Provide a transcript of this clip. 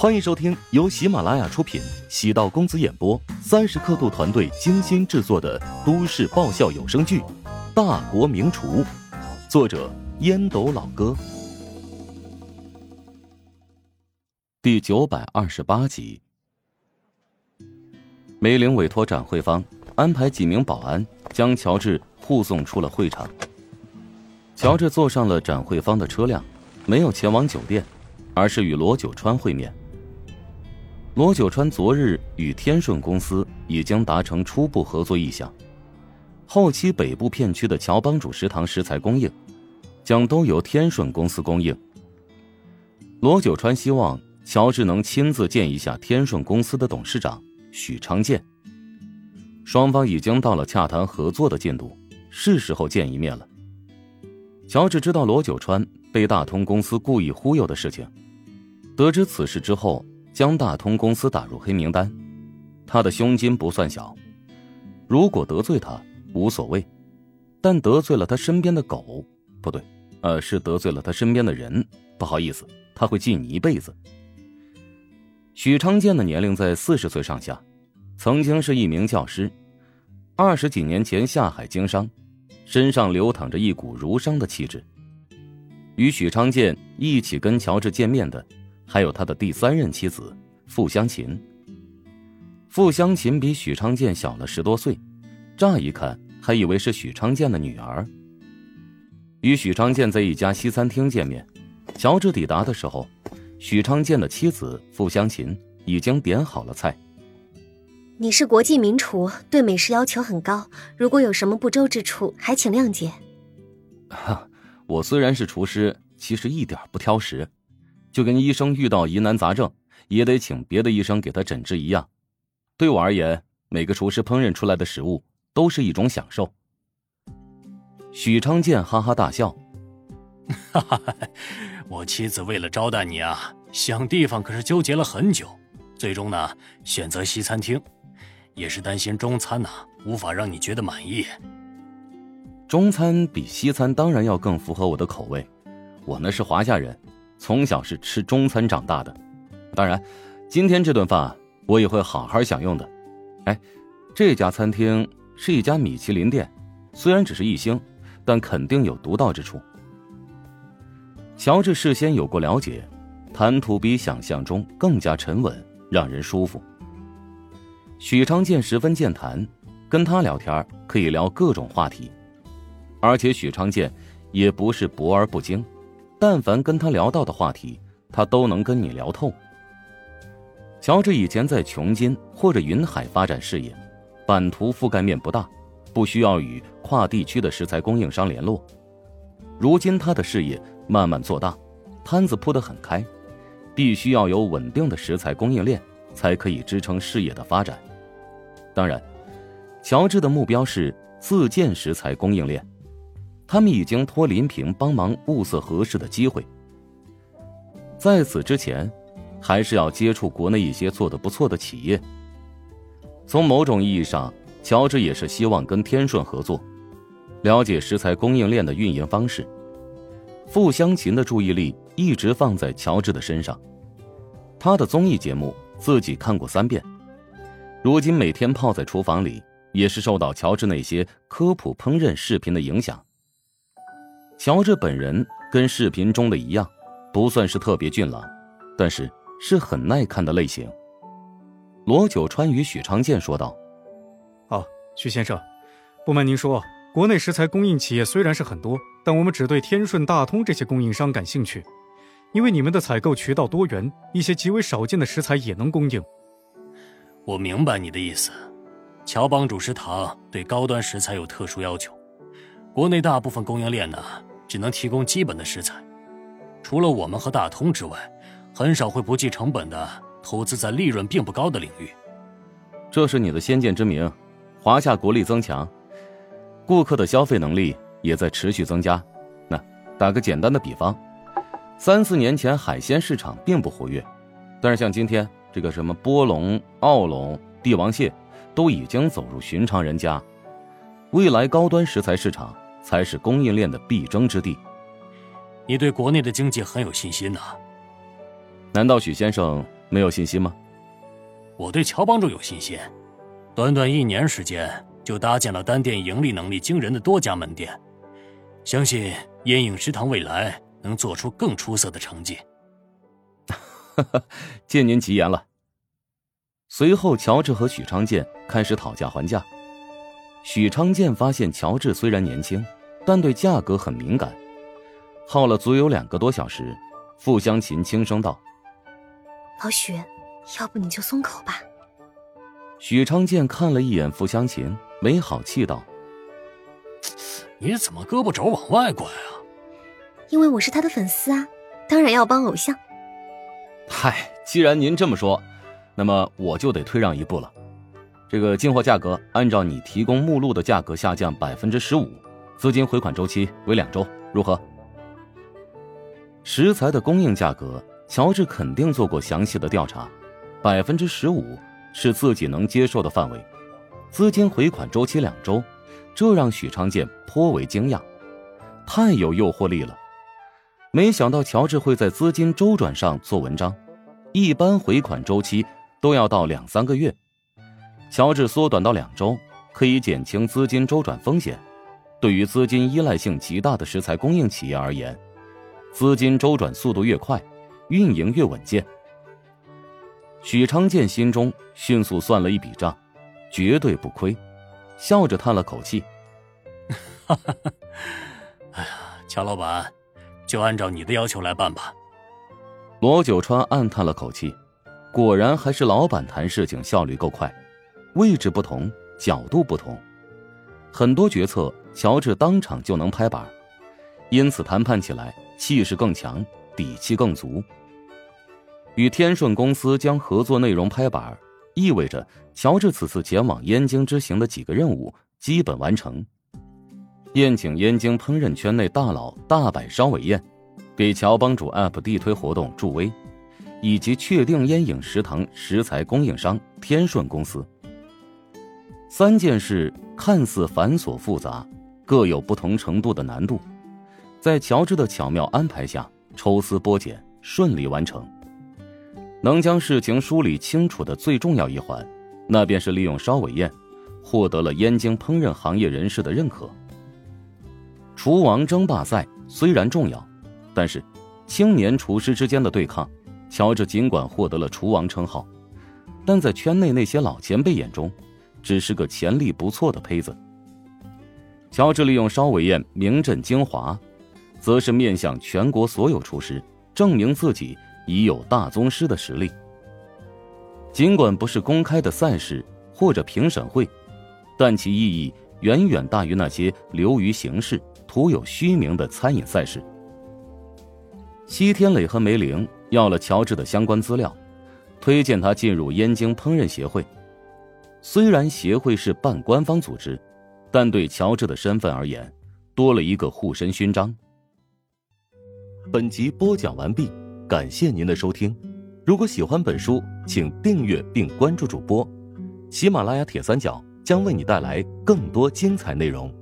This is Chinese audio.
欢迎收听由喜马拉雅出品、喜道公子演播、三十刻度团队精心制作的都市爆笑有声剧《大国名厨》，作者烟斗老哥，第九百二十八集。梅玲委托展会方安排几名保安将乔治护送出了会场。乔治坐上了展会方的车辆，没有前往酒店，而是与罗九川会面。罗九川昨日与天顺公司已经达成初步合作意向，后期北部片区的乔帮主食堂食材供应，将都由天顺公司供应。罗九川希望乔治能亲自见一下天顺公司的董事长许昌建。双方已经到了洽谈合作的进度，是时候见一面了。乔治知道罗九川被大通公司故意忽悠的事情，得知此事之后。将大通公司打入黑名单，他的胸襟不算小。如果得罪他无所谓，但得罪了他身边的狗，不对，呃，是得罪了他身边的人，不好意思，他会记你一辈子。许昌建的年龄在四十岁上下，曾经是一名教师，二十几年前下海经商，身上流淌着一股儒商的气质。与许昌建一起跟乔治见面的。还有他的第三任妻子傅香琴。傅香琴比许昌建小了十多岁，乍一看还以为是许昌建的女儿。与许昌建在一家西餐厅见面，乔治抵达的时候，许昌建的妻子傅香琴已经点好了菜。你是国际名厨，对美食要求很高，如果有什么不周之处，还请谅解。哈，我虽然是厨师，其实一点不挑食。就跟医生遇到疑难杂症，也得请别的医生给他诊治一样。对我而言，每个厨师烹饪出来的食物都是一种享受。许昌建哈哈大笑：“哈哈，我妻子为了招待你啊，想地方可是纠结了很久，最终呢选择西餐厅，也是担心中餐呐无法让你觉得满意。中餐比西餐当然要更符合我的口味，我呢是华夏人。”从小是吃中餐长大的，当然，今天这顿饭我也会好好享用的。哎，这家餐厅是一家米其林店，虽然只是一星，但肯定有独到之处。乔治事先有过了解，谈吐比想象中更加沉稳，让人舒服。许昌建十分健谈，跟他聊天可以聊各种话题，而且许昌建也不是博而不精。但凡跟他聊到的话题，他都能跟你聊透。乔治以前在琼金或者云海发展事业，版图覆盖面不大，不需要与跨地区的食材供应商联络。如今他的事业慢慢做大，摊子铺得很开，必须要有稳定的食材供应链，才可以支撑事业的发展。当然，乔治的目标是自建食材供应链。他们已经托林平帮忙物色合适的机会。在此之前，还是要接触国内一些做的不错的企业。从某种意义上，乔治也是希望跟天顺合作，了解食材供应链的运营方式。傅湘琴的注意力一直放在乔治的身上，他的综艺节目自己看过三遍，如今每天泡在厨房里，也是受到乔治那些科普烹饪视频的影响。乔治本人跟视频中的一样，不算是特别俊朗，但是是很耐看的类型。罗九川与许长健说道：“哦，许先生，不瞒您说，国内食材供应企业虽然是很多，但我们只对天顺、大通这些供应商感兴趣，因为你们的采购渠道多元，一些极为少见的食材也能供应。”我明白你的意思，乔帮主食堂对高端食材有特殊要求，国内大部分供应链呢。只能提供基本的食材，除了我们和大通之外，很少会不计成本的投资在利润并不高的领域。这是你的先见之明。华夏国力增强，顾客的消费能力也在持续增加。那打个简单的比方，三四年前海鲜市场并不活跃，但是像今天这个什么波龙、澳龙、帝王蟹，都已经走入寻常人家。未来高端食材市场。才是供应链的必争之地。你对国内的经济很有信心呐？难道许先生没有信心吗？我对乔帮主有信心，短短一年时间就搭建了单店盈利能力惊人的多家门店，相信烟影食堂未来能做出更出色的成绩。借您吉言了。随后，乔治和许昌建开始讨价还价。许昌建发现乔治虽然年轻，但对价格很敏感，耗了足有两个多小时。傅湘琴轻声道：“老许，要不你就松口吧。”许昌建看了一眼傅湘琴，没好气道：“你怎么胳膊肘往外拐啊？”“因为我是他的粉丝啊，当然要帮偶像。”“嗨，既然您这么说，那么我就得退让一步了。这个进货价格按照你提供目录的价格下降百分之十五，资金回款周期为两周，如何？”食材的供应价格，乔治肯定做过详细的调查，百分之十五是自己能接受的范围。资金回款周期两周，这让许昌建颇为惊讶，太有诱惑力了。没想到乔治会在资金周转上做文章，一般回款周期都要到两三个月，乔治缩短到两周，可以减轻资金周转风险。对于资金依赖性极大的食材供应企业而言。资金周转速度越快，运营越稳健。许昌建心中迅速算了一笔账，绝对不亏，笑着叹了口气：“哈哈，哎呀，乔老板，就按照你的要求来办吧。”罗九川暗叹了口气，果然还是老板谈事情效率够快，位置不同，角度不同，很多决策乔治当场就能拍板，因此谈判起来。气势更强，底气更足。与天顺公司将合作内容拍板，意味着乔治此次前往燕京之行的几个任务基本完成。宴请燕京烹饪圈内大佬大摆烧尾宴，给乔帮主 App 地推活动助威，以及确定烟影食堂食材供应商天顺公司。三件事看似繁琐复杂，各有不同程度的难度。在乔治的巧妙安排下，抽丝剥茧，顺利完成。能将事情梳理清楚的最重要一环，那便是利用烧尾宴，获得了燕京烹饪行业人士的认可。厨王争霸赛虽然重要，但是青年厨师之间的对抗，乔治尽管获得了厨王称号，但在圈内那些老前辈眼中，只是个潜力不错的胚子。乔治利用烧尾宴名震京华。则是面向全国所有厨师，证明自己已有大宗师的实力。尽管不是公开的赛事或者评审会，但其意义远远大于那些流于形式、徒有虚名的餐饮赛事。西天磊和梅玲要了乔治的相关资料，推荐他进入燕京烹饪协会。虽然协会是半官方组织，但对乔治的身份而言，多了一个护身勋章。本集播讲完毕，感谢您的收听。如果喜欢本书，请订阅并关注主播。喜马拉雅铁三角将为你带来更多精彩内容。